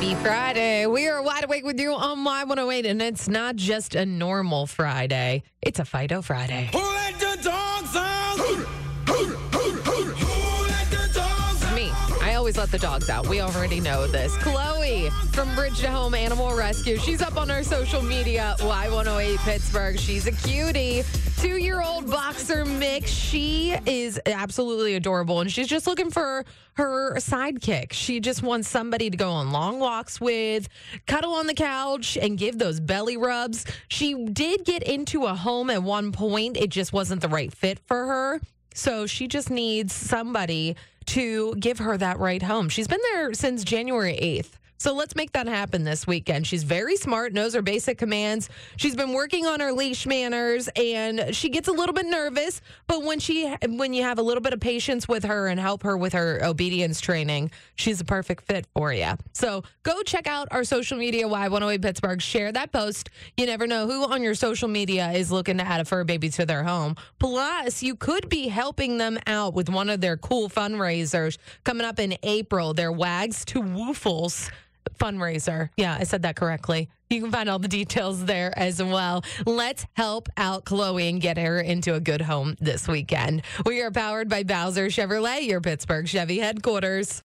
Happy Friday. We are wide awake with you on Y108, and it's not just a normal Friday, it's a Fido Friday. Who always let the dogs out. We already know this. Chloe from Bridge to Home Animal Rescue. She's up on our social media, Y108 Pittsburgh. She's a cutie. Two year old boxer mix. She is absolutely adorable, and she's just looking for her sidekick. She just wants somebody to go on long walks with, cuddle on the couch, and give those belly rubs. She did get into a home at one point, it just wasn't the right fit for her. So she just needs somebody to give her that right home. She's been there since January 8th. So let's make that happen this weekend. She's very smart, knows her basic commands. She's been working on her leash manners and she gets a little bit nervous, but when she when you have a little bit of patience with her and help her with her obedience training, she's a perfect fit for you. So go check out our social media Y108 Pittsburgh, share that post. You never know who on your social media is looking to add a fur baby to their home. Plus, you could be helping them out with one of their cool fundraisers coming up in April, their Wags to Woofles fundraiser. Yeah, I said that correctly. You can find all the details there as well. Let's help out Chloe and get her into a good home this weekend. We are powered by Bowser Chevrolet, your Pittsburgh Chevy headquarters.